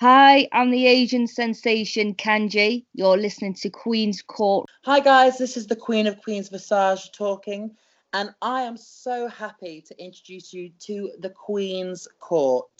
Hi, I'm the Asian sensation Kanji. You're listening to Queen's Court. Hi, guys, this is the Queen of Queens Visage talking, and I am so happy to introduce you to the Queen's Court.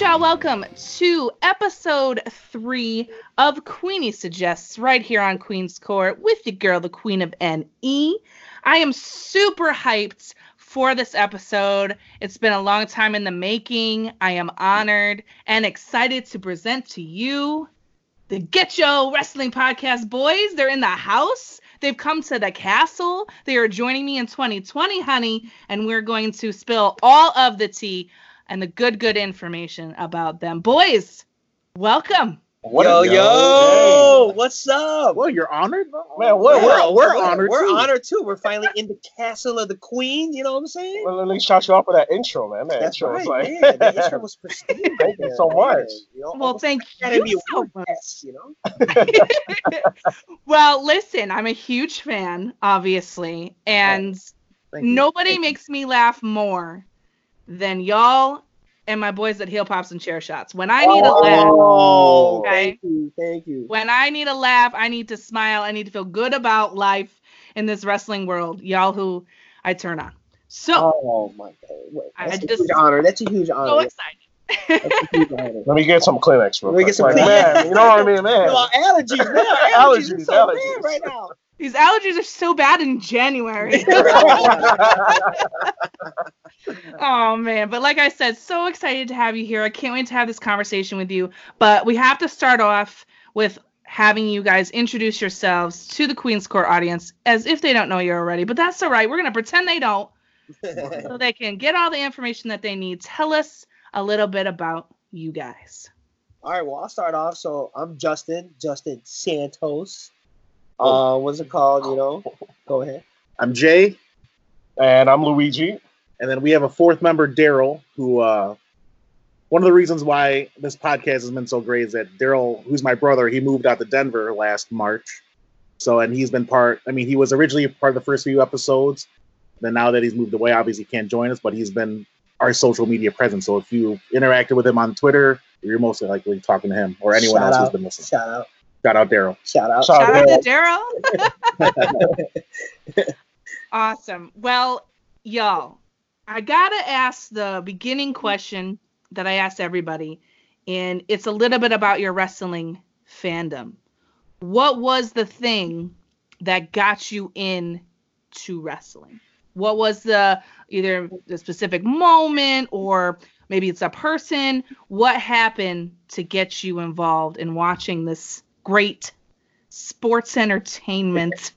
Right, y'all, welcome to episode three of Queenie Suggests right here on Queen's Court with your girl, the Queen of NE. I am super hyped for this episode. It's been a long time in the making. I am honored and excited to present to you the Get Yo Wrestling Podcast boys. They're in the house. They've come to the castle. They are joining me in 2020, honey, and we're going to spill all of the tea and the good, good information about them. Boys, welcome. What yo, yo, hey. what's up? Well, you're honored, man. We're, we're, we're, honored. We're too. honored too. We're finally in the castle of the queen. You know what I'm saying? Well, let me shout you off for that intro, man. man That's intro right, like... man. The intro was pristine. thank you so much. You know, well, thank you so much. Test, you know. well, listen, I'm a huge fan, obviously, and oh, nobody you. makes me laugh more than y'all and my boys at Heel Pops and Chair Shots. When I need oh, a laugh, okay? thank you, thank you. When I need a laugh, I need to smile. I need to feel good about life in this wrestling world. Y'all who I turn on. So, oh my god, that's I a just, huge honor. That's a huge honor. So excited. Let me get some Kleenex real Let me quick. get some like, Kleenex. Man, you know what I mean, man. No, allergies, man. Allergies, allergies, so allergies. right now. These allergies are so bad in January. oh man, but like I said, so excited to have you here. I can't wait to have this conversation with you. But we have to start off with having you guys introduce yourselves to the Queen's Court audience as if they don't know you already. But that's all right. We're gonna pretend they don't, so they can get all the information that they need. Tell us a little bit about you guys. All right. Well, I'll start off. So I'm Justin, Justin Santos. Uh, what's it called? You know, go ahead. I'm Jay, and I'm Luigi, and then we have a fourth member, Daryl, who. Uh, one of the reasons why this podcast has been so great is that Daryl, who's my brother, he moved out to Denver last March. So, and he's been part. I mean, he was originally part of the first few episodes. Then now that he's moved away, obviously he can't join us, but he's been our social media presence. So if you interacted with him on Twitter, you're mostly likely talking to him or anyone Shout else out. who's been listening. Shout out. Shout out Daryl. Shout out. Shout, Shout out to Daryl. awesome. Well, y'all, I gotta ask the beginning question that I asked everybody, and it's a little bit about your wrestling fandom. What was the thing that got you in to wrestling? What was the either the specific moment or maybe it's a person? What happened to get you involved in watching this great sports entertainment,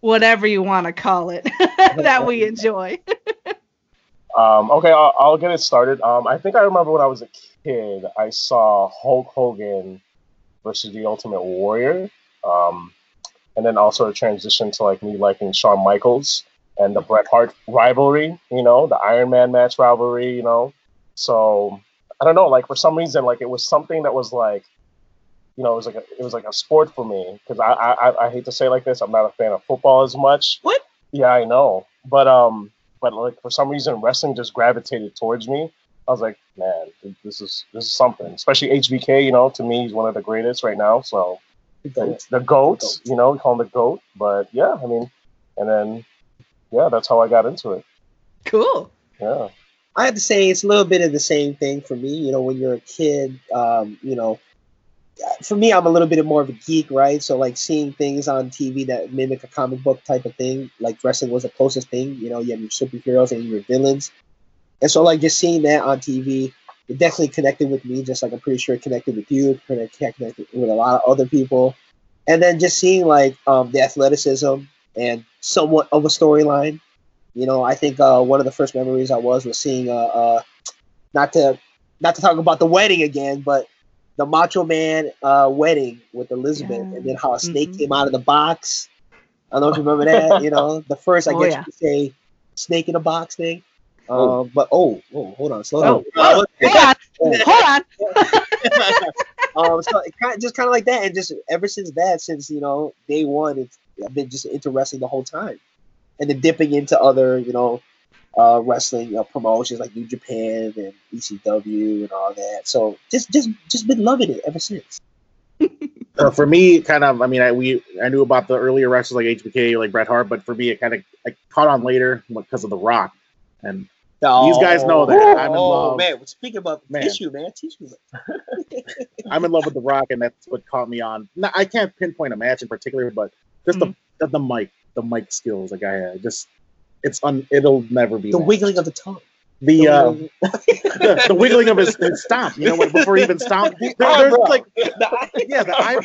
whatever you want to call it, that we enjoy. um, okay, I'll, I'll, get it started. Um, I think I remember when I was a kid, I saw Hulk Hogan versus the Ultimate Warrior. Um, and then also a transition to like me liking Shawn Michaels and the Bret Hart rivalry, you know, the Iron Man match rivalry, you know. So I don't know, like for some reason, like it was something that was like you know, it was like a, it was like a sport for me because I, I I hate to say like this, I'm not a fan of football as much. What? Yeah, I know, but um, but like for some reason, wrestling just gravitated towards me. I was like, man, this is this is something. Especially HBK, you know, to me, he's one of the greatest right now. So the goat, the goat, you know, we call him the goat. But yeah, I mean, and then yeah, that's how I got into it. Cool. Yeah. I have to say it's a little bit of the same thing for me. You know, when you're a kid, um, you know, for me, I'm a little bit more of a geek, right? So like seeing things on TV that mimic a comic book type of thing, like wrestling was the closest thing. You know, you have your superheroes and your villains, and so like just seeing that on TV, it definitely connected with me. Just like I'm pretty sure it connected with you, connected with a lot of other people, and then just seeing like um, the athleticism and somewhat of a storyline. You know, I think uh, one of the first memories I was was seeing uh, uh, not to not to talk about the wedding again, but the Macho Man uh, wedding with Elizabeth, yeah. and then how a snake mm-hmm. came out of the box. I don't know if you remember that. you know, the first I oh, guess yeah. you could say snake in a box thing. Oh. Uh, but oh, oh, hold on, slow oh, down. Oh, hold on, hold on. um, so it kind of, just kind of like that, and just ever since that, since you know day one, it's I've been just into wrestling the whole time, and then dipping into other you know uh, wrestling uh, promotions like New Japan and ECW and all that. So just just just been loving it ever since. Uh, for me, kind of, I mean, I we I knew about the earlier wrestlers like HBK, like Bret Hart, but for me, it kind of I caught on later because of The Rock, and These guys know that. I'm in oh love. man, speaking about Man. tissue, man, tissue. I'm in love with The Rock, and that's what caught me on. No, I can't pinpoint a match in particular, but just the, the the mic, the mic skills, like I had, just it's un, it'll never be the matched. wiggling of the tongue. the uh, wiggling- the, the wiggling of his, his stomp. You know, when, before he even stomped, there, there's like yeah, the eye,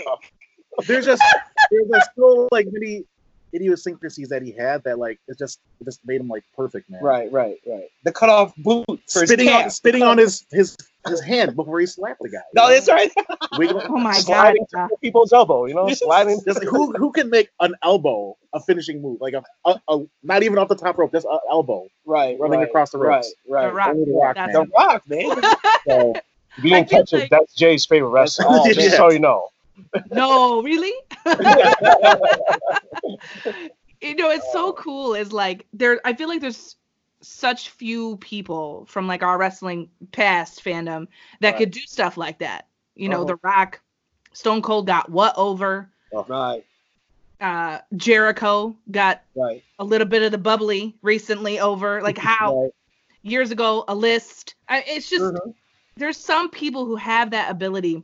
there's just there's just still like many idiosyncrasies that he had that like it just it just made him like perfect, man. right, right, right. The cut off boot Spitting on spitting on his his his hand before he slapped the guy. No, that's right. Wiggling, Oh my god. Sliding to people's elbow, you know, sliding. Just like, who who can make an elbow a finishing move like a, a, a not even off the top rope, just an elbow Right, running right, across the ropes. right. The Rock. The Rock, That's- man. The Rock, man. So, If you didn't I get catch like- that's Jay's favorite wrestler. Oh, just man. so you know. No, really? you know, it's so cool. Is like there. I feel like there's such few people from like our wrestling past fandom that Right. could do stuff like that. You know, Uh-huh. The Rock, Stone Cold got what over. right, Uh, Jericho got right. a little bit of the bubbly recently over. Like how right. years ago, a list. I, it's just Mhm. there's some people who have that ability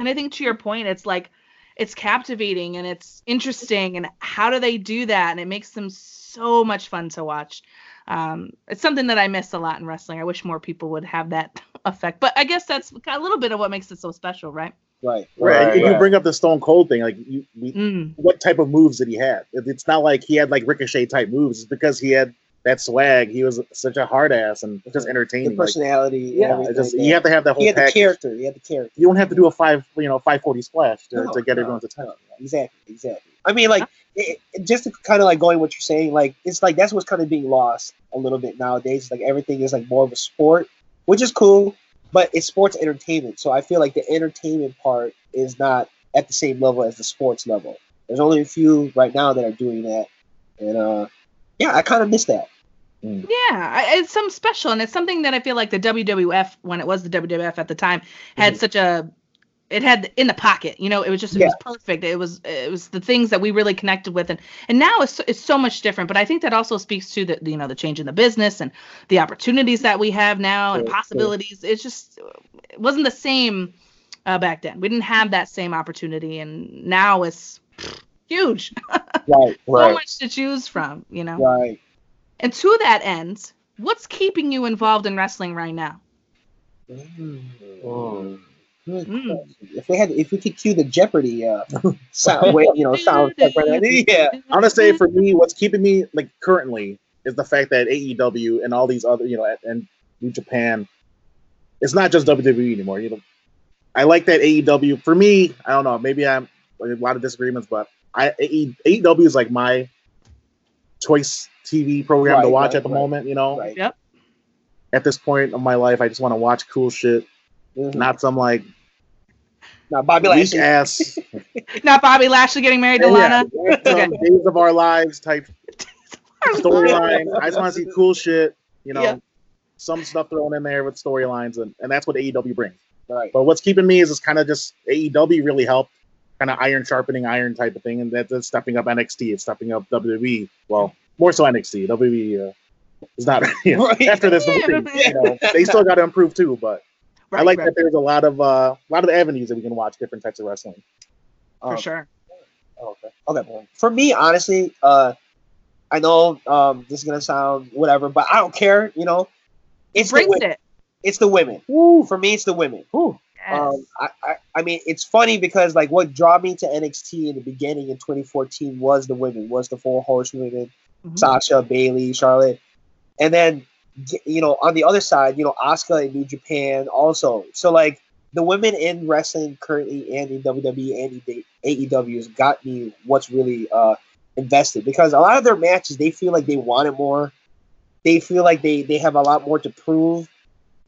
and i think to your point it's like it's captivating and it's interesting and how do they do that and it makes them so much fun to watch um, it's something that i miss a lot in wrestling i wish more people would have that effect but i guess that's a little bit of what makes it so special right Right. right, Right, you bring up the Stone Cold thing, like you, we, mm. what type of moves did he have? It's not like he had like ricochet type moves. It's because he had that swag. He was such a hard ass and just entertaining. Like, personality. and yeah, just like you have to have that whole He had the character. He had the character. You don't have to do a five, you know, five forty splash to, No, to get no, everyone's attention. no, Exactly, exactly. I mean, like, it, it- just to kind of like going what you're saying, like, it's like that's what's kind of being lost a little bit nowadays. It's like everything is like more of a sport, which is cool, but it's sports entertainment. So I feel like the entertainment part is not at the same level as the sports level. There's only a few right now that are doing that, and uh, yeah, I kind of miss that. Mm. Yeah, I, it's some special, and it's something that I feel like the WWF, when it was the WWF at the time, had mm-hmm. such a, it had in the pocket. You know, it was just it was perfect. It was it was the things that we really connected with, and and now it's it's so much different. But I think that also speaks to the you know the change in the business and the opportunities that we have now and Sure, sure. possibilities. It's just it wasn't the same uh, back then. We didn't have that same opportunity, and now it's huge. Right, so much to choose from. You know. right. And to that end, what's keeping you involved in wrestling right now? Mm. Mm. If we had, if we could cue the Jeopardy uh, sound, wait, you know, sound effect right now, yeah. I'm gonna say for me, what's keeping me like currently is the fact that AEW and all these other, you know, and New Japan, it's not just WWE anymore. You know, I like that AEW. For me, I don't know. Maybe I'm a lot of disagreements, but I AEW is like my choice TV program to watch right, at the right. moment. You know, Right. Yep. at this point of my life, I just want to watch cool shit, Mhm. not some like Now, Bobby weak Lashley. ass Not Bobby Lashley getting married to Yeah. Lana. some Days of Our Lives type storyline. I just want to see cool shit, you know, Yeah. some stuff thrown in there with storylines, and, and that's what AEW brings. Right. But what's keeping me is it's kind of just AEW really helped, kind of iron sharpening iron type of thing, and that's stepping up NXT, it's stepping up WWE. Well, more so NXT. WWE uh, is not you know, Right. after this. Yeah. movie, you know, they still got to improve too, but I like right, that there's a lot of uh, a lot of avenues that we can watch different types of wrestling. for Um, sure. Oh, okay. Okay. For me, honestly, uh, I know um, this is gonna sound whatever, but I don't care. You know, it's the Brings women. it. It's the women. For me, it's the women. Yes. Um, I, I, I mean, it's funny because like what drew me to NXT in the beginning in 2014 was the women, was the four horsewomen, Mhm. Sasha, Bayley, Charlotte, and then you know on the other side, you know Asuka in New Japan also. So like the women in wrestling currently and in WWE and in AEW has got me what's really uh invested because a lot of their matches they feel like they wanted more, they feel like they they have a lot more to prove.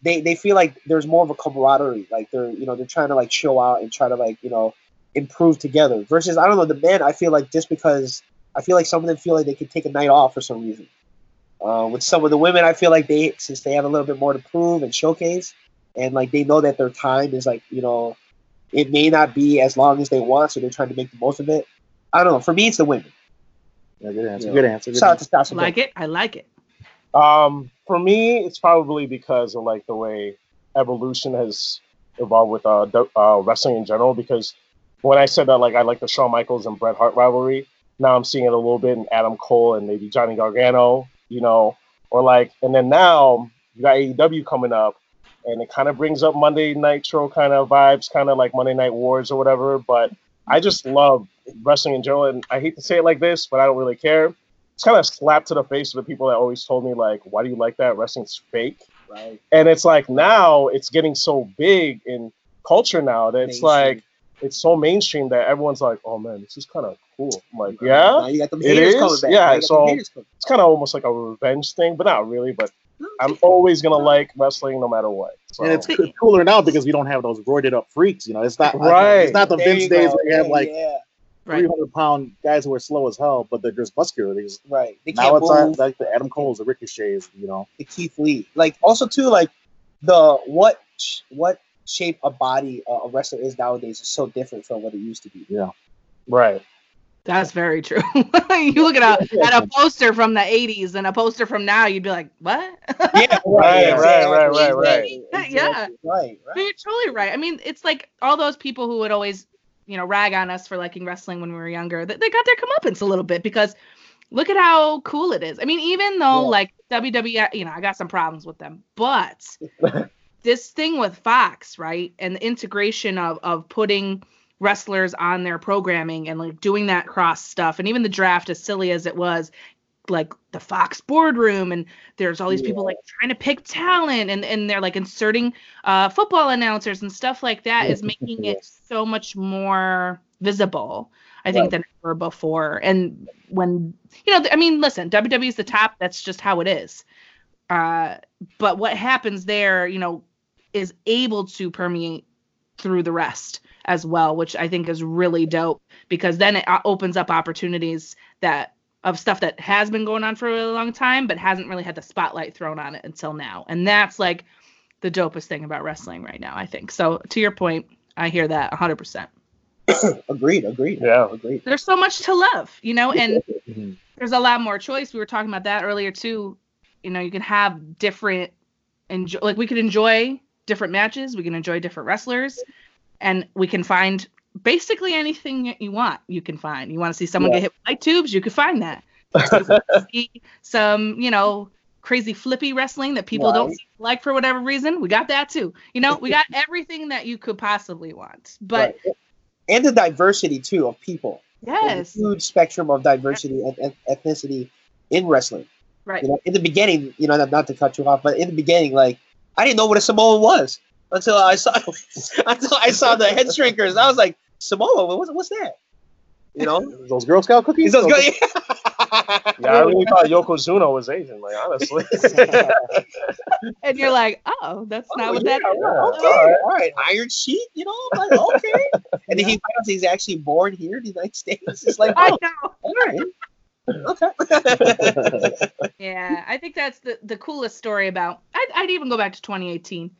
They they feel like there's more of a camaraderie. Like they're you know they're trying to like show out and try to like you know improve together. Versus I don't know the men. I feel like just because I feel like some of them feel like they could take a night off for some reason. Uh, with some of the women, I feel like they since they have a little bit more to prove and showcase, and like they know that their time is like you know, it may not be as long as they want, so they're trying to make the most of it. I don't know. For me, it's the women. Yeah, good answer. Yeah. Good answer. Good Shout out answer. to I like it. I like it. Um, for me, it's probably because of like the way evolution has evolved with uh, uh wrestling in general. Because when I said that, like I like the Shawn Michaels and Bret Hart rivalry, now I'm seeing it a little bit in Adam Cole and maybe Johnny Gargano, you know, or like, and then now you got AEW coming up, and it kind of brings up Monday Night Nitro kind of vibes, kind of like Monday Night Wars or whatever. But I just love wrestling in general, and I hate to say it like this, but I don't really care it's kind of slapped to the face of the people that always told me like, "Why do you like that? Wrestling's fake." Right. And it's like now it's getting so big in culture now that it's Mainstream. like it's so mainstream that everyone's like, "Oh man, this is kind of cool." I'm like, Now yeah, you got them it haters is? coming back. Yeah, Now you so- it's kind of almost like a revenge thing, but not really. But I'm always gonna like wrestling no matter what. So. And it's cooler now because we don't have those roided up freaks. You know, it's not Right. It's not the There Vince days go. where you have like yeah, Right. 300 pound guys who are slow as hell, but they're just muscular. These right. They now can't it's move. like the Adam Cole's, the Ricochets. You know, the Keith Lee. Like also too, like the what what shape a body uh, a wrestler is nowadays is so different from what it used to be. Yeah. Right. That's very true. you look at a at a poster from the '80s and a poster from now, you'd be like, "What?" Yeah, Right, right, right, right, exactly, right. Yeah. right, But right. You're totally right. I mean, it's like all those people who would always, you know, rag on us for liking wrestling when we were younger. They, they got their comeuppance a little bit because look at how cool it is. I mean, even though Yeah. like WWE, you know, I got some problems with them, but this thing with Fox, right, and the integration of of putting wrestlers on their programming and like doing that cross stuff, and even the draft, as silly as it was, like the Fox boardroom, and there's all these people like trying to pick talent, and and they're like inserting uh, football announcers and stuff like that is making it so much more visible. I think Right. than ever before. And when you know, I mean, listen, WWE is the top. That's just how it is. Uh, but what happens there, you know, is able to permeate through the rest as well, which I think is really dope because then it uh, opens up opportunities that of stuff that has been going on for a really long time, but hasn't really had the spotlight thrown on it until now. And that's like the dopest thing about wrestling right now, I think. So to your point, I hear that 100%. Agreed, agreed. Yeah. agreed. There's so much to love, you know, and Mhm. there's a lot more choice. We were talking about that earlier too. You know, you can have different enjoy like we could enjoy different matches, we can enjoy different wrestlers, and we can find basically anything that you want. You can find. You want to see someone Yeah. get hit with light tubes, you could find that. You some, you know, crazy flippy wrestling that people don't Right. like for whatever reason, we got that too. You know, we got everything that you could possibly want. But Right. and the diversity too of people. Yes, a huge spectrum of diversity and, and ethnicity in wrestling. right. You know, in the beginning, you know, not, not to cut you off, but in the beginning, like I didn't know what a Samoan was until I saw until I saw the head shrinkers. I was like, Samoa, what's, what's that? You know, those Girl Scout cookies. Those Those- good- Yeah, I really thought Yokozuna was Asian. Like honestly. And you're like, oh, that's not Oh, what that yeah, is. yeah, okay, all right, Iron Sheik, you know, I'm like, okay. And then he finds he's actually born here in the United States. It's like, I oh, know. all right, okay. Yeah, I think that's the the coolest story about. I'd, I'd even go back to 2018.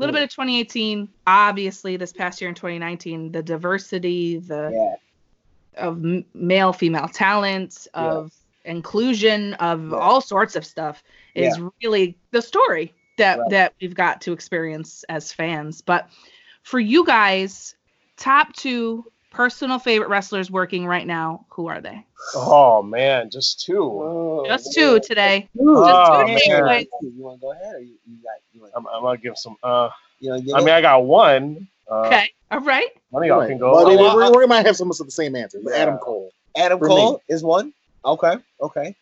A little bit of 2018. Obviously, this past year in 2019, the diversity, the yeah, of male female talent, of inclusion, of all sorts of stuff is really the story that Right. that we've got to experience as fans. But for you guys, top two personal favorite wrestlers working right now, who are they? oh man, just two. Oh, Just two today. Oh, Just two man. takeaways. You want to go ahead, or you, you got you want I'm, I'm gonna give some. Uh, you know? I mean, I got one. Uh, Okay. All right. One of y'all Right. can go. Well, they- Oh, we, we might have some of the same answers. Yeah. Adam Cole, Adam for Cole is one. Okay, okay.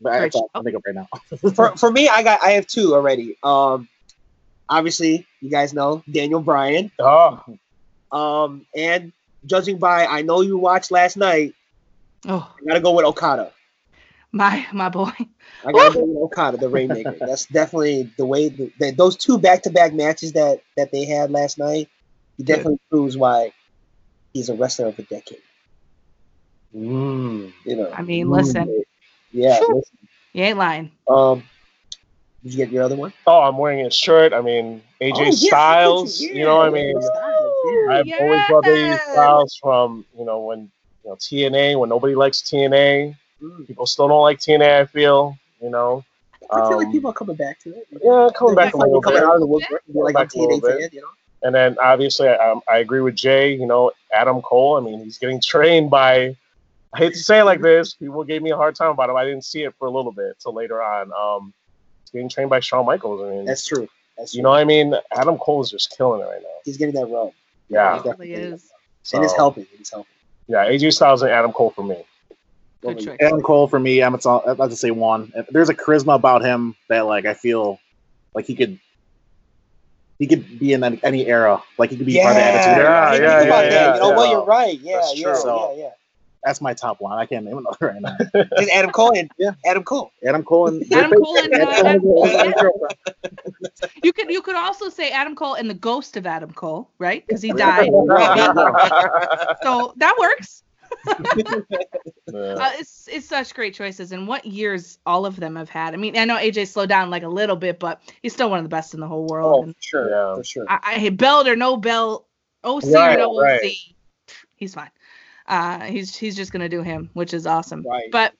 but I, Great that's I think of right now. For for me, I got I have two already. Um, obviously, you guys know Daniel Bryan. Oh, Um, and judging by I know you watched last night, Oh, I gotta go with Okada. My my boy. I got to go with Okada, the Rainmaker. That's definitely the way that, that those two back-to-back matches that that they had last night. He definitely proves why he's a wrestler of the decade. Mm. You know. I mean, listen. Yeah. Sure. Listen. You ain't lying. Um, did you get your other one? Oh, I'm wearing his shirt. I mean, AJ Oh, yes, Styles. yeah, you know, what I mean, Styles, I've always loved AJ Yes. Styles from you know when you know TNA when nobody likes TNA. Mm. People still don't like TNA. I feel you know. I feel like Um, people are coming back to it. Yeah, coming They're back a little coming bit. out of the woodwork. Like a Back a little TNA bit. fan, you know. And then obviously, I, um, I agree with Jay. You know, Adam Cole. I mean, he's getting trained by. I hate to say it like this. People gave me a hard time about him. I didn't see it for a little bit till later on. Um, he's getting trained by Shawn Michaels. I mean, That's true. That's true. you know, what I mean, Adam Cole is just killing it right now. he's getting that rub, Yeah, It really definitely is. so, and it's helping. It's helping. Yeah, AJ Styles and Adam Cole for me. Good Well, choice. Adam Cole for me, I'm I'd to say one. There's a charisma about him that like I feel like he could he could be in any, any era. Like he could be part of the Attitude Era. Yeah, I didn't yeah, think yeah, that. You know yeah. what? You're right. Yeah, yeah, true. yeah, yeah. That's my top one. I can't name another right now. Just Adam Cole and Yeah. Adam Cole. Adam Cole and Adam Cole and, uh, Adam Cole yeah. You could you could also say Adam Cole and the ghost of Adam Cole, right? Because he died. so that works. Uh, it's it's such great choices, and what years all of them have had. I mean, I know AJ slowed down like a little bit, but he's still one of the best in the whole world. Oh, And sure, Yeah. for sure. I, I belt or no belt, OC Right, or no OC, he's fine. Uh, he's he's just gonna do him, which is awesome. Right. But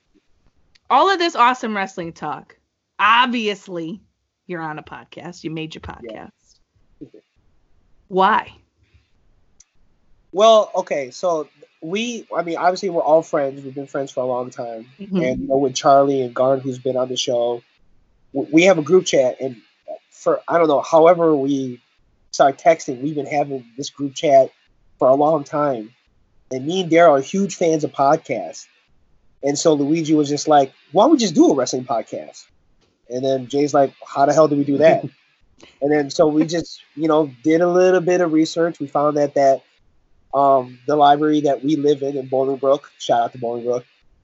all of this awesome wrestling talk, obviously, you're on a podcast. You made your podcast. Why? Well, okay, so we, I mean, obviously we're all friends. We've been friends for a long time, Mhm. and you know, with Charlie and Garn, who's been on the show, we have a group chat, and for I don't know, however we start texting, we've been having this group chat for a long time, and me and Daryl are huge fans of podcasts, and so Luigi was just like, "Why don't we just do a wrestling podcast?" And then Jay's like, "How the hell do we do that?" and then so we just, you know, did a little bit of research. We found that that um, the library that we live in in Bolingbrook, shout out to Bolingbrook,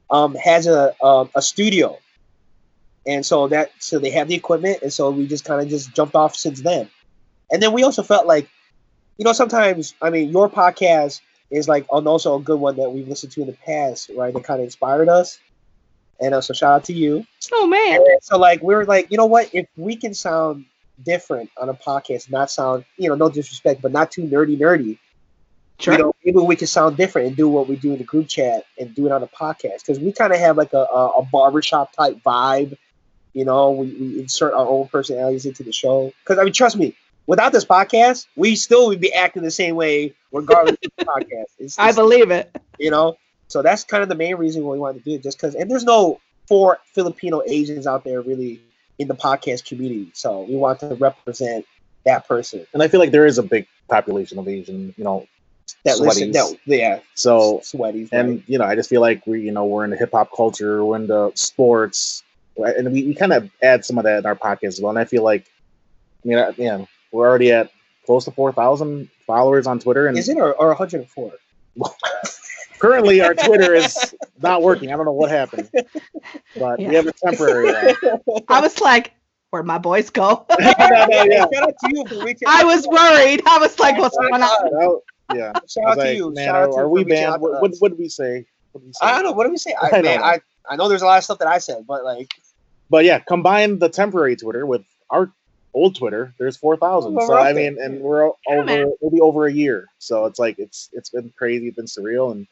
um, has a, a a studio, and so that so they have the equipment, and so we just kind of just jumped off since then. And then we also felt like, you know, sometimes I mean, your podcast is like and also a good one that we've listened to in the past, right? That kind of inspired us. And uh, so shout out to you. Oh man. And so like we were like, you know what? If we can sound different on a podcast, not sound, you know, no disrespect, but not too nerdy, nerdy. Sure. You know, maybe we can sound different and do what we do in the group chat and do it on a podcast because we kind of have like a, a, a barbershop type vibe. You know, we, we insert our own personalities into the show. Because I mean, trust me, without this podcast, we still would be acting the same way regardless of the podcast. It's, I it's- believe it. you know. So that's kind of the main reason why we wanted to do it, just because. And there's no four Filipino Asians out there really in the podcast community, so we want to represent that person And I feel like there is a big population of Asian, you know. that listen. That, yeah, So sweaties. and right. you know, I just feel like we, you know, we're in the hip hop culture, we're in the sports, right? and we, we kind of add some of that in our podcast as well. And I feel like, I mean, I- yeah, we're already at close to four thousand followers on Twitter, and is it or, or 104? currently our Twitter is not working. I don't know what happened, but Yeah. we have a temporary. one. Uh, I was like, where'd my boys go? yeah. Shout out to you for reaching. I was worried. I was like, what's going on? Oh, yeah. Shout out was to you. Shout are, out to are you we for banned? What, what, us. what did we say? What did we say? I don't know. What did we say? I, I man, know. I I know there's a lot of stuff that I said, but like, But yeah, combine the temporary Twitter with our old Twitter. There's four thousand. So I mean, and we're Yeah, man. over maybe over a year. So it's like it's it's been crazy. It's been surreal. And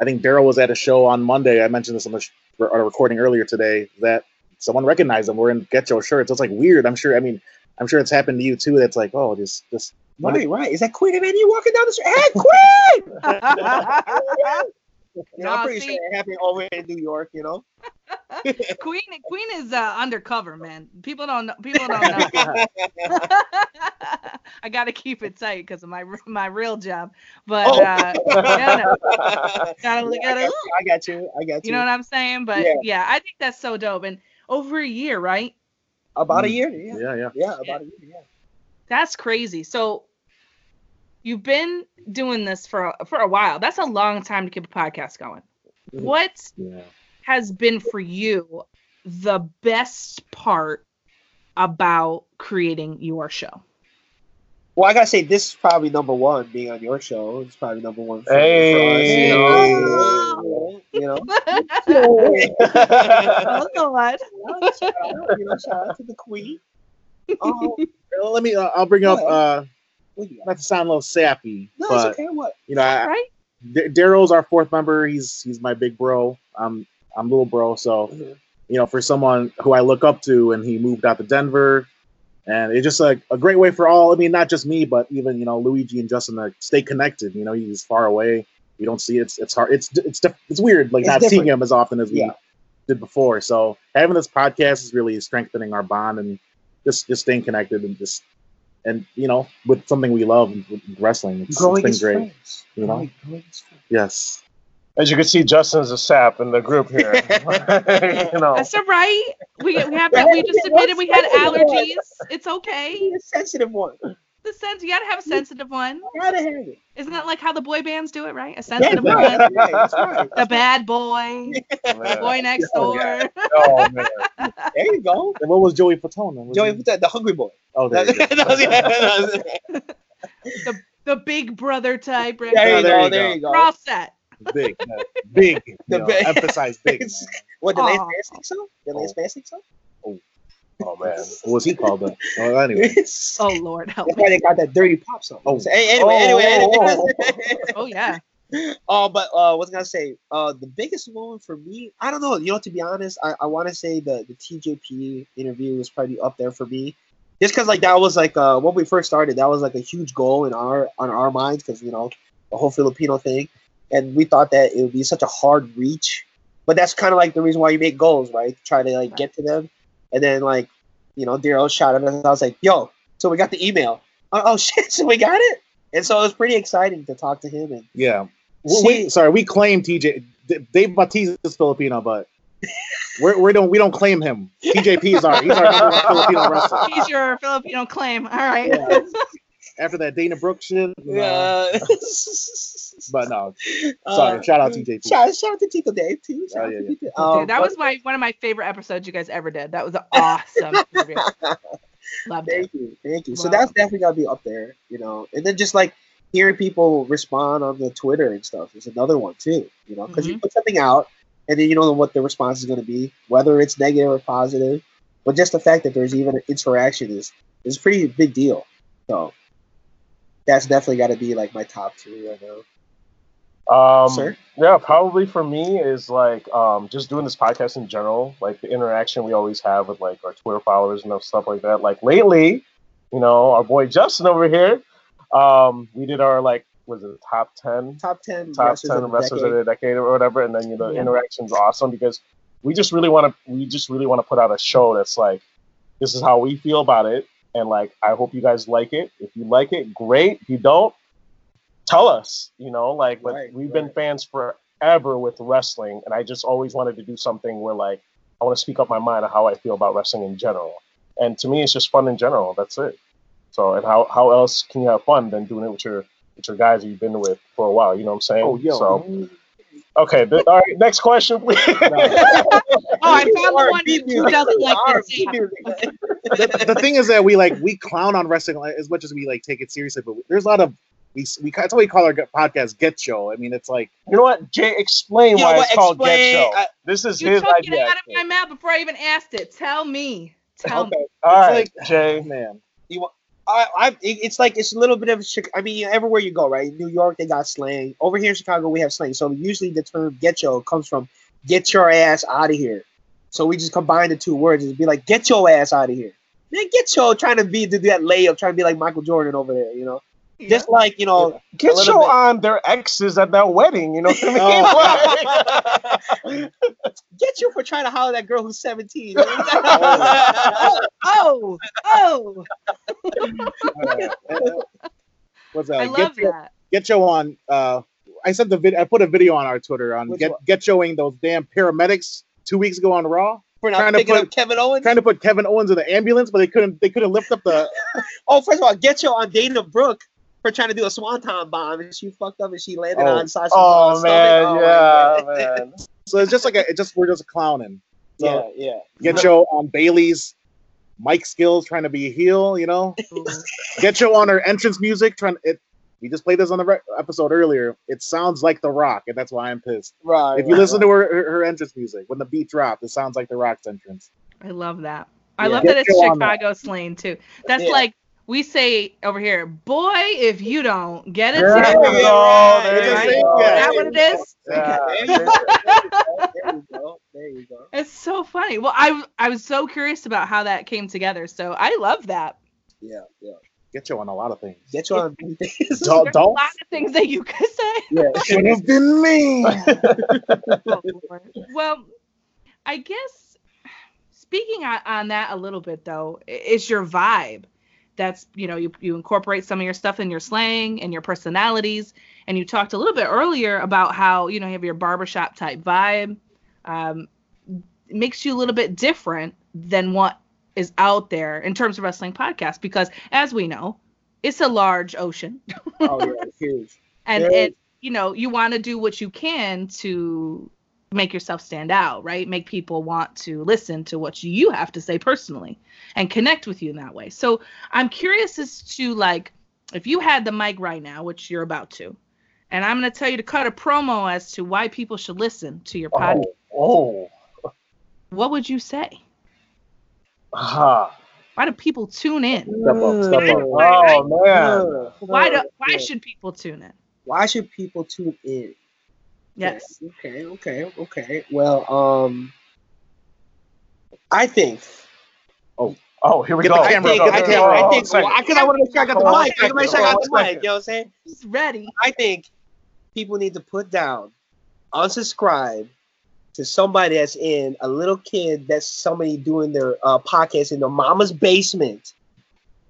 I think Daryl was at a show on Monday. I mentioned this on the sh- on a recording earlier today that someone recognized him. We're in Get Your shirts. It's like weird. I'm sure. I mean, I'm sure it's happened to you too. That's like, oh, just just right, right. Is that Queen of you walking down the street? Hey, Queen! You know, I'm pretty see- sure it happened over in New York. You know. Queen Queen is uh, undercover, man. People don't know. People don't know. I got to keep it tight because of my my real job. But Oh. uh, yeah, no, gotta, Yeah, gotta, I, got you, I got you. I got you. you know what I'm saying? But Yeah. yeah. I think that's so dope. And over a year, right? About a Mm. year. Yeah. yeah, yeah. Yeah, about a year. Yeah. That's crazy. So you've been doing this for for a while. That's a long time to keep a podcast going. Mhm. What Yeah. Has been for you the best part about creating your show? Well, I gotta say, this is probably number one. Being on your show, it's probably number one. For, Hey. for us, you know, you know, you know. oh God. shout out, you know, shout out to the queen. Um, Let me. Uh, I'll bring up. Uh, what not to sound a little sappy, No, but it's okay. What? you know, I, Right? D- Daryl's our fourth member. He's he's my big bro. I'm I'm little bro. So Mhm. you know, for someone who I look up to, and he moved out to Denver, and it's just like a great way for all. I mean, not just me, but even you know Luigi and Justin to stay connected. You know, he's far away. We don't see it. It's it's hard. It's it's diff- it's weird, like It's not seeing him as often as we Yeah. did before. So having this podcast is really strengthening our bond and just just staying connected and just and you know with something we love wrestling. It's, it's been great. friends. You know? Growing- growing. Yes. As you can see, Justin's a sap in the group here. you know. That's all right. We we have that. We just admitted we had allergies. It's okay. Be a sensitive one. The sense you gotta have a sensitive one. Gotta have it. Isn't that like how the boy bands do it, right? A Yeah, sensitive one. right, right, that's right. The bad boy. Man. Boy next Oh, door. yeah. Oh, man. There you go. And what was Joey Fatone? Was Joey, he- the, the hungry boy. Oh, there you go. That was- yeah, The the big brother type. Right? there you oh, there go. you There go. you go. We're all set. Big, man. big. You The know, big- emphasize big. Man. What did Lance Aw. Bass think so? Did Lance Bass think so? Oh, man. What was he called then? Well, anyway. Oh Lord, help me. why they got that dirty pop song. Oh. So, hey, anyway, Oh, anyway, oh, anyway. Oh yeah. Oh, but uh, what's I gonna say? Uh, the biggest moment for me, I don't know. You know, to be honest, I, I want to say the the TJP interview was probably up there for me, just because like that was like uh when we first started, that was like a huge goal in our on our minds because you know the whole Filipino thing, and we thought that it would be such a hard reach, but that's kind of like the reason why you make goals, right? Try to like get to them, and then like you know Daryl shot at us, and I was like, yo, so we got the email. Oh, oh shit, so we got it. And so it was pretty exciting to talk to him and Yeah. We, See- we- sorry, we claim TJ. Dave Bautista is Filipino, but we're, we don't we don't claim him. TJP is our he's our Filipino wrestler. He's your Filipino claim. All right. Yeah. After that Dana Brooke shit, you know, Yeah. but no, sorry. Uh, shout out TJP. Shout, shout out to Tito Dave too. Shout Oh, out yeah, to yeah. Tito. Um, that was my one of my favorite episodes you guys ever did. That was awesome interview. Loved it. Thank you, thank you. So that's definitely gotta be up there, you know. And then just like hearing people respond on the Twitter and stuff is another one too, you know, because you Mm-hmm. put something out and then you don't know what the response is going to be, whether it's negative or positive. But just the fact that there's even an interaction is is a pretty big deal. So that's definitely got to be like my top two right now. Um, Sir? Yeah, probably for me is like um, just doing this podcast in general, like the interaction we always have with like our Twitter followers and stuff like that. Like lately, you know, our boy Justin over here, um, we did our like was it top ten, Top ten top wrestlers ten of the wrestlers decade. of the decade or whatever, and then you know, Yeah. interaction's awesome because we just really want to we just really want to put out a show that's like this is how we feel about it, and like I hope you guys like it. If you like it, great. If you don't, tell us. You know, like but Right, we've been fans forever with wrestling, and I just always wanted to do something where like I want to speak up my mind on how I feel about wrestling in general. And to me, it's just fun in general. That's it. So, and how how else can you have fun than doing it with your with your guys that you've been with for a while? You know what I'm saying? Oh, yo. So, okay. th- all right. Next question, please. Oh, I found the one beat who doesn't like Or this. beat music. the, the thing is that we like we clown on wrestling as much as we like take it seriously, but there's a lot of we we that's what we call our podcast Get Show. I mean, it's like you know what, Jay? Explain You why what? it's called Get Show. uh, this is You his took idea. it out of my mouth before I even asked it. Tell me. Tell me. Okay. All it's right, like Jay. man. I, I, it's like it's a little bit of. I mean, everywhere you go, right? In New York, they got slang. Over here in Chicago, we have slang. So usually the term "get yo" comes from "get your ass out of here." So we just combine the two words and be like, "Get your ass out of here." Man, get yo, trying to be to do that layup, trying to be like Michael Jordan over there, you know. Just like you know, Get little show bit. on their exes at that wedding. You know what I mean? Like- get you for trying to holler at that girl who's seventeen. Oh, oh, oh. What's that? I Get love Yo- that. Get Yo on. Uh, I sent the video. I put a video on our Twitter on Which get one? get showing those damn paramedics two weeks ago on Raw, for not Trying to put- Kevin Owens. trying to put Kevin Owens in the ambulance, but they couldn't. They couldn't lift up the. Oh, first of all, get you on Dana Brooke for trying to do a swanton bomb and she fucked up and she landed Oh. on Sasha's oh man, stomach. yeah, Oh, man. So it's just like a, it just we're just clowning. So yeah, yeah. get Joe on um, Bayley's mic skills trying to be a heel, you know. Get Joe on her entrance music trying it. We just played this on the re- episode earlier. It sounds like The Rock, and that's why I'm pissed. Right. If you listen to her, her her entrance music when the beat dropped, it sounds like The Rock's entrance. I love that. I Yeah. love that it's Get you on that. Chicago slang too. That's Yeah. like we say over here, boy, if you don't get it There Yeah, together. you go. yeah, There yeah, you yeah. go. Is that what it is? Yeah. there you go. There you go. It's so funny. Well, I I was so curious about how that came together. So I love that. Yeah, yeah. Get you on a lot of things. Get you on. Dol- There's a lot of things that you could say. yeah. should have been me. Oh, well, I guess speaking on, on that a little bit though, i- is your vibe. That's you know you you incorporate some of your stuff in your slang and your personalities, and you talked a little bit earlier about how you know you have your barbershop type vibe. Um, makes you a little bit different than what is out there in terms of wrestling podcasts because as we know, it's a large ocean Oh yeah, and Yeah. and you know you want to do what you can to make yourself stand out right make people want to listen to what you have to say personally and connect with you in that way so i'm curious as to like if you had the mic right now which you're about to and i'm going to tell you to cut a promo as to why people should listen to your podcast Oh. oh. what would you say Ah. why do people tune in Step up, step up. Oh man. Why do why should people tune in why should people tune in? Yes Okay, okay, okay. Well, um, I think. Oh, Oh, here we Get go. the I Here we camera, think. go. I think. camera. I think. on a second. Because I want to make sure I got the Hold mic. I want to make sure I got the second. Hold on a mic. You know what I'm saying? He's ready I think people need to put down, unsubscribe to somebody that's in a little kid that's somebody doing their uh, podcast in their mama's basement,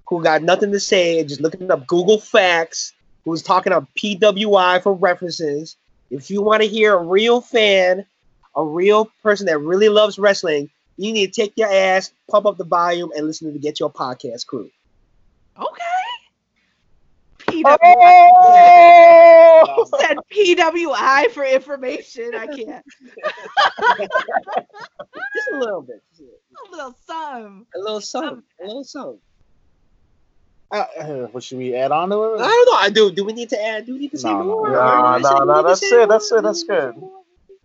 who got nothing to say and just looking up Google facts, who's talking up PWI for references. If you want to hear a real fan, a real person that really loves wrestling, you need to take your ass, pump up the volume, and listen to the Get Your Podcast crew. okay PWI. Oh! said PWI for information. I can't. Just a little bit. A little, A little um, some. a little something. A little something. Uh, uh, what should we add on to it? I don't know. I do. Do we need to add? Do we need to say No, no, more? no, Do we no, no, that's it, that's it, that's Do we say good.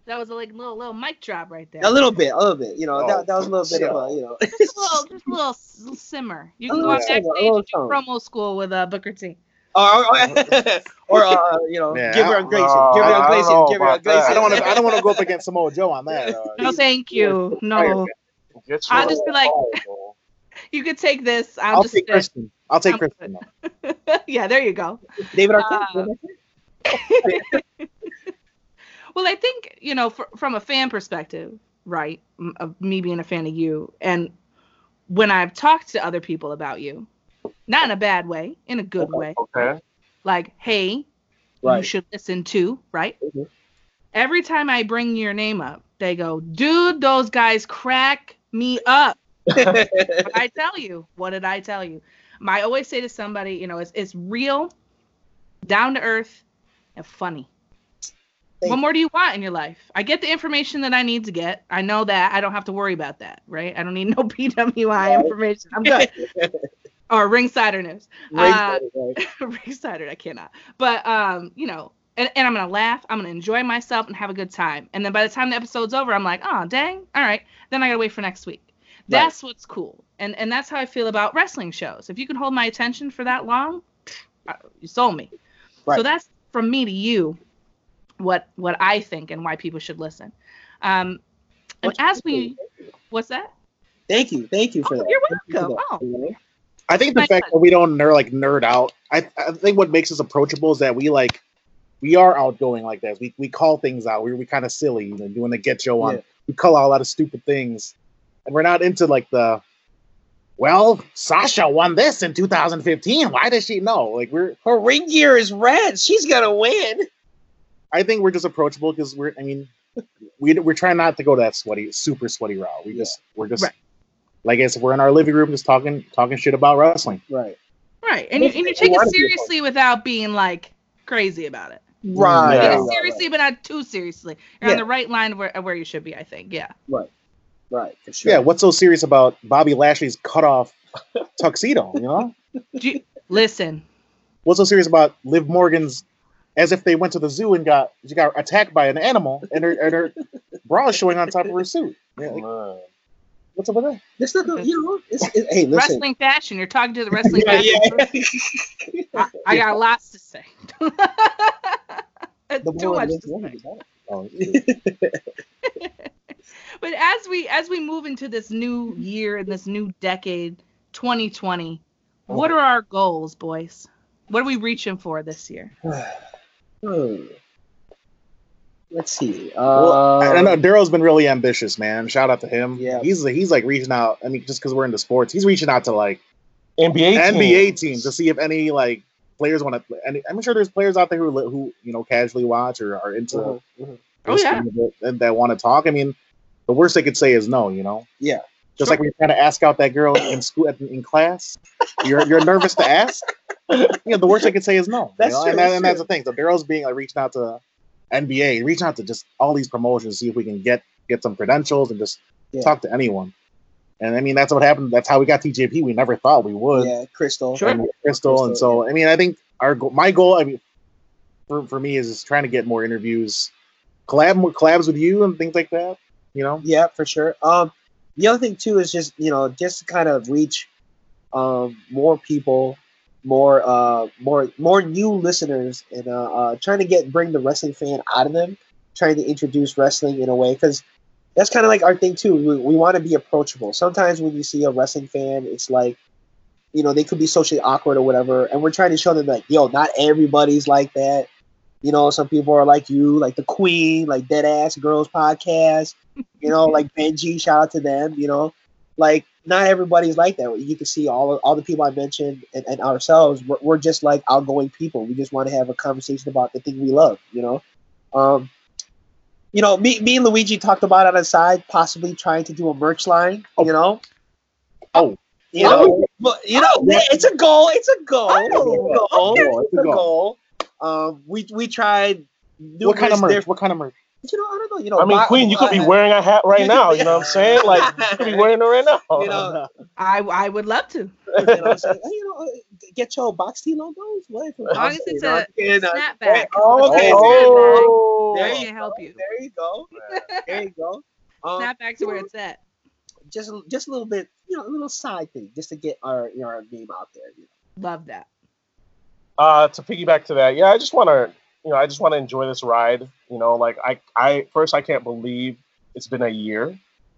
That was a like little little mic drop right there. A little bit, a little bit. You know, Oh, that, that was a little bit of a, you know. Just a little, just a little simmer. You can go little out simmer, backstage and do promo school with uh, Booker T. or, or, or uh, you know, Yeah, give her a Grayson. no, give her I a don't Grayson. Give her a about that. Grayson. I don't want to. I don't want to go up against Samoa Joe on that. Uh, No, thank you. No, I'll just be like- Oh. you could take this. I'll, I'll just take sit. Kristen. I'll take I'm Kristen. yeah, there you go. David Arquette. Uh, Well, I think you know, fr- from a fan perspective, right? m- Of me being a fan of you, and when I've talked to other people about you, not in a bad way, in a good way, Okay. like, hey, you should listen to, right? Mhm. Every time I bring your name up, they go, dude, those guys crack me up. I tell you, what did I tell you? I always say to somebody, you know, it's, it's real, down to earth, and funny. Thank what more do you want in your life? I get the information that I need to get. I know that. I don't have to worry about that, right? I don't need no PWI Right. information. I'm good. or Ringsider News. Uh, Right. Ringsider, I cannot. But um, you know, and, and I'm gonna laugh. I'm gonna enjoy myself and have a good time. And then by the time the episode's over, I'm like, oh dang, all right. Then I gotta wait for next week. That's what's cool. And and that's how I feel about wrestling shows. If you can hold my attention for that long, uh, you sold me. Right. So that's from me to you, what what I think and why people should listen. Um, and What's- as we, what's that? Thank you. Thank you for Oh, that. you're Thank you welcome. that, you know? I think the My fact that we don't nerd like nerd out. I, I think what makes us approachable is that we like we are outgoing like that. We we call things out. We we kind of silly, you know, doing the get Joe on. Yeah. We call out a lot of stupid things, and we're not into like the. Well, Sasha won this in 2015. Why does she know? Like we're. Her ring gear is red. She's gonna win. I think we're just approachable because we're. I mean, we we're trying not to go that sweaty, super sweaty route. We just we're just. Right. Like I said, we're in our living room just talking talking shit about wrestling. Right. Right. And you, and you take it be a seriously without being like crazy about it. Right. Yeah. Take right, it right, seriously, but not too seriously. You're Yeah. on the right line where where you should be, I think. Yeah. Right, right, for sure. Yeah, what's so serious about Bobby Lashley's cut off tuxedo? You know, Do you- listen, what's so serious about Liv Morgan's? As if they went to the zoo and got she got attacked by an animal, and her and her bra is showing on top of her suit. Yeah, like, what's up with that? It's not, the- you know, it's, it, hey, listen. wrestling fashion. You're talking to the wrestling Yeah, fashion. yeah. I, I got lots to say. Too much to say. Oh, But as we as we move into this new year and this new decade, 2020, what Uh-huh. are our goals, boys? What are we reaching for this year? Hmm. Let's see. Well, Uh, I don't know. Daryl's been really ambitious, man. Shout out to him. Yeah. he's he's like reaching out. I mean, just because we're into sports, he's reaching out to like NBA team. NBA teams to see if any like players want to. And I'm sure there's players out there who who you know casually watch or are into mhm, mhm. Oh, yeah. kind and that want to talk. I mean, the worst they could say is no. You know. Yeah. Just like when you're trying to ask out that girl in school at, in class, you're you're nervous to ask. You know, the worst they could say is no. you That's know? true, and, that, that's and that's the thing. So Daryl's being like reaching out to NBA, reaching out to just all these promotions, see if we can get get some credentials and just Yeah. talk to anyone. And I mean, that's what happened. That's how we got TJP. We never thought we would. Yeah, Crystal. Sure. And Crystal, and Crystal, so I mean, I think our goal, my goal, I mean, for, for me is trying to get more interviews, collab more collabs with you and things like that. You know, Yeah, for sure. Um, the other thing too is just you know just to kind of reach um more people, more uh more more new listeners, and uh, uh trying to get bring the wrestling fan out of them, trying to introduce wrestling in a way because that's kind of like our thing too. We, we want to be approachable. Sometimes when you see a wrestling fan, it's like you know they could be socially awkward or whatever, and we're trying to show them like yo, not everybody's like that. You know, some people are like you, like the Queen, like Dead Ass Girls podcast you know, like Benji, shout out to them, you know, like not everybody's like that. You can see all all the people I mentioned and, and ourselves, we're, we're just like outgoing people. We just want to have a conversation about the thing we love, you know. Um, you know, me, me and Luigi talked about on the side, possibly trying to do a merch line, you know. Oh. you know, but you know, it's a goal. It's a goal. It's a goal. Oh, It's a goal. Um, we we tried. what kind of merch? What kind of merch? You know, I don't know. You know, I mean, my- Queen, you could be wearing a hat right now. You know what I'm saying? Like, you could be wearing it right now. You know, I I would love to. you know, say, hey, you know, uh, get your box T logos. What? As long as it's a snapback. Oh, okay. Oh. There I you can help you. There you go. There you go. Um, Snapbacks are where it's at. just just a little bit, you know, a little side thing, just to get our you know, our name out there. You know. Love that. uh to piggyback to that yeah i just want to you know i just want to enjoy this ride you know like i i first i can't believe it's been a year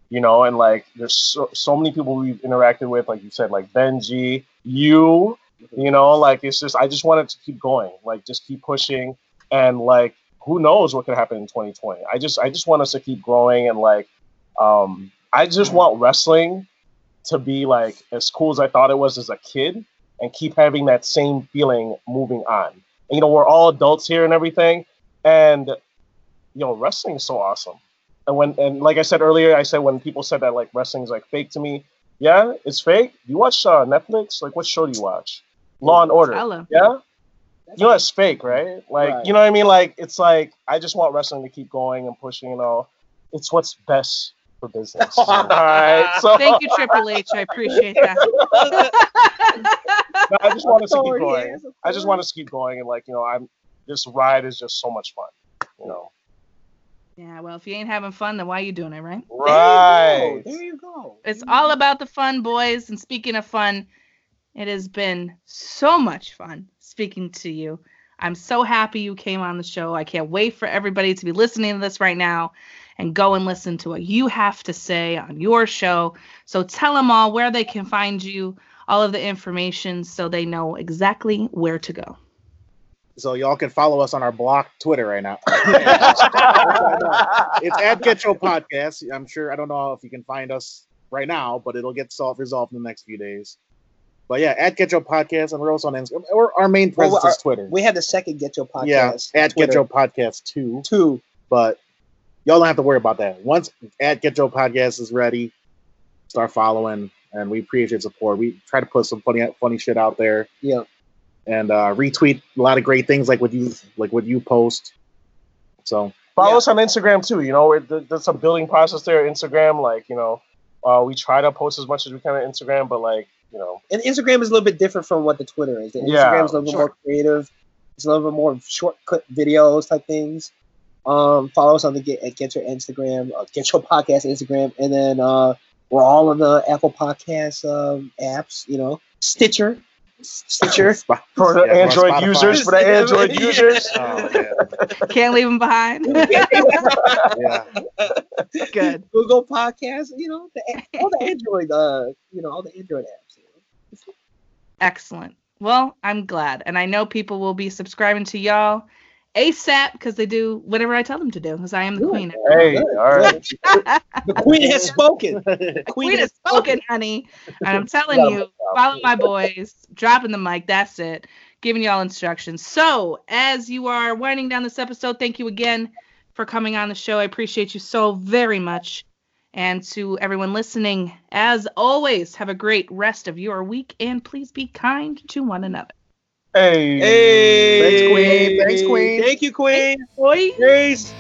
you know and like there's so, so many people we've interacted with like you said like benji you you know like it's just i just wanted to keep going like just keep pushing and like who knows what could happen in 2020 i just i just want us to keep growing and like um i just want wrestling to be like as cool as i thought it was as a kid and keep having that same feeling moving on. And, you know, we're all adults here and everything, and you know, wrestling is so awesome. And when and like I said earlier, I said when people said that like wrestling is like fake to me, yeah, it's fake. You watch uh, Netflix? Like, what show do you watch? Law and Order. Ella. Yeah, you know it's fake, right? Like, Right. you know what I mean? Like, it's like I just want wrestling to keep going and pushing. You know, it's what's best for business. all right, so Thank you, Triple H. I appreciate that. No, I just want us to keep going. hands, I just want us to keep going and like you know I'm this ride is just so much fun. You know. yeah, well, if you ain't having fun, then why are you doing it, right? Right. There you go. It's all about the fun, boys. And speaking of fun, it has been so much fun speaking to you. I'm so happy you came on the show. I can't wait for everybody to be listening to this right now and go and listen to what you have to say on your show. So tell them all where they can find you, all of the information so they know exactly where to go. So y'all can follow us on our block Twitter right now. it's at Get Your Podcast. I'm sure I don't know if you can find us right now, but it'll get solved resolved in the next few days. But yeah, at Get Your Podcast, and we're also on Instagram. Or our main Well, presence our- is Twitter. We have the second Get Your Podcast. yeah, at Twitter. Get Your Podcast two. two. But y'all don't have to worry about that. Once at Get Your Podcast is ready, start following, and we appreciate support. We try to put some funny funny shit out there. Yeah. and uh, retweet a lot of great things like what you like what you post. So Follow Yeah. us on Instagram too. You know, there's a building process there. Instagram, like you know, uh, we try to post as much as we can on Instagram, but like you know, And Instagram is a little bit different from what the Twitter is. The Yeah, Instagram is a little bit sure. more creative. It's a little bit more short shortcut videos type things. Um, follow us on the Get, at Get Your Instagram, uh, Get Your Podcast Instagram, and then uh, we're all on the Apple Podcast um, apps. You know, Stitcher, Stitcher. Sp- for the yeah, Android users, for the Android yeah. users. Oh, man. Can't leave them behind. Yeah. Good. Google Podcast. You know, the, all the Android. Uh, you know, all the Android apps. You know? Excellent. Well, I'm glad. And I know people will be subscribing to y'all ASAP because they do whatever I tell them to do because I am the Good. queen. Hey, all right. The Queen has spoken. The Queen has spoken, honey. And I'm telling Yeah, you, follow my boys, dropping the mic. That's it. Giving y'all instructions. So, as you are winding down this episode, thank you again for coming on the show. I appreciate you so very much. And to everyone listening, as always, have a great rest of your week and please be kind to one another. Hey. Hey, Thanks, Queen. Thanks, Queen. Thank you, Queen. Boy. Peace.